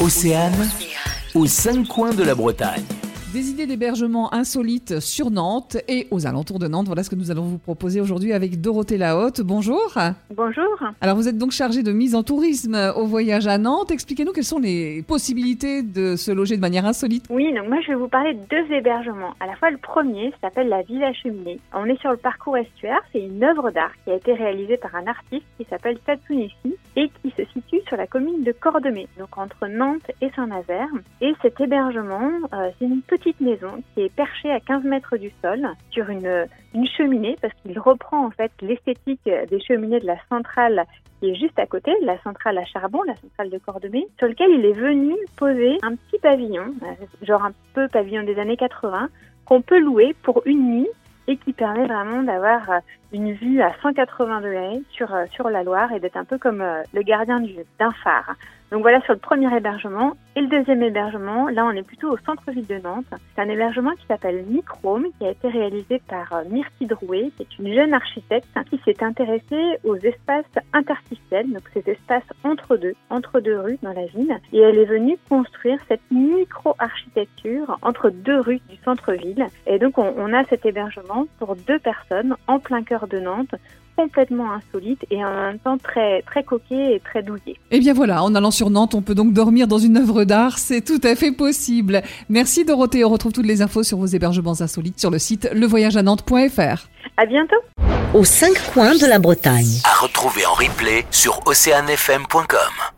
Océane, aux cinq coins de la Bretagne. Des idées d'hébergement insolites sur Nantes et aux alentours de Nantes. Voilà ce que nous allons vous proposer aujourd'hui avec Dorothée Lahaute. Bonjour. Bonjour. Alors vous êtes donc chargée de mise en tourisme au voyage à Nantes. Expliquez-nous quelles sont les possibilités de se loger de manière insolite. Oui, donc moi je vais vous parler de deux hébergements. À la fois le premier s'appelle la Villa Cheminée. On est sur le parcours estuaire. C'est une œuvre d'art qui a été réalisée par un artiste qui s'appelle Tatsuneshi et qui se situe sur la commune de Cordemais, donc entre Nantes et Saint-Nazaire. Et cet hébergement, euh, c'est une petite maison qui est perchée à 15 mètres du sol sur une, cheminée parce qu'il reprend en fait l'esthétique des cheminées de la centrale qui est juste à côté, la centrale à charbon, la centrale de Cordemais, sur lequel il est venu poser un petit pavillon, euh, genre un peu pavillon des années 80, qu'on peut louer pour une nuit et qui permet vraiment d'avoir euh, une vue à 180 degrés sur, euh, sur la Loire et d'être un peu comme le gardien d'un phare. Donc voilà sur le premier hébergement. Et le deuxième hébergement, là on est plutôt au centre-ville de Nantes. C'est un hébergement qui s'appelle Microme, qui a été réalisé par euh, Myrtille Drouet, qui est une jeune architecte qui s'est intéressée aux espaces interstitiels, donc ces espaces entre deux, entre deux rues dans la ville. Et elle est venue construire cette micro-architecture entre deux rues du centre-ville. Et donc on, on a cet hébergement pour deux personnes en plein cœur de Nantes complètement insolite et en même temps très, très coquet et très douillet. Et eh bien voilà, en allant sur Nantes, on peut donc dormir dans une œuvre d'art, c'est tout à fait possible. Merci Dorothée, on retrouve toutes les infos sur vos hébergements insolites sur le site levoyageanantes.fr. À bientôt. Aux cinq coins de la Bretagne. À retrouver en replay sur oceanfm.com.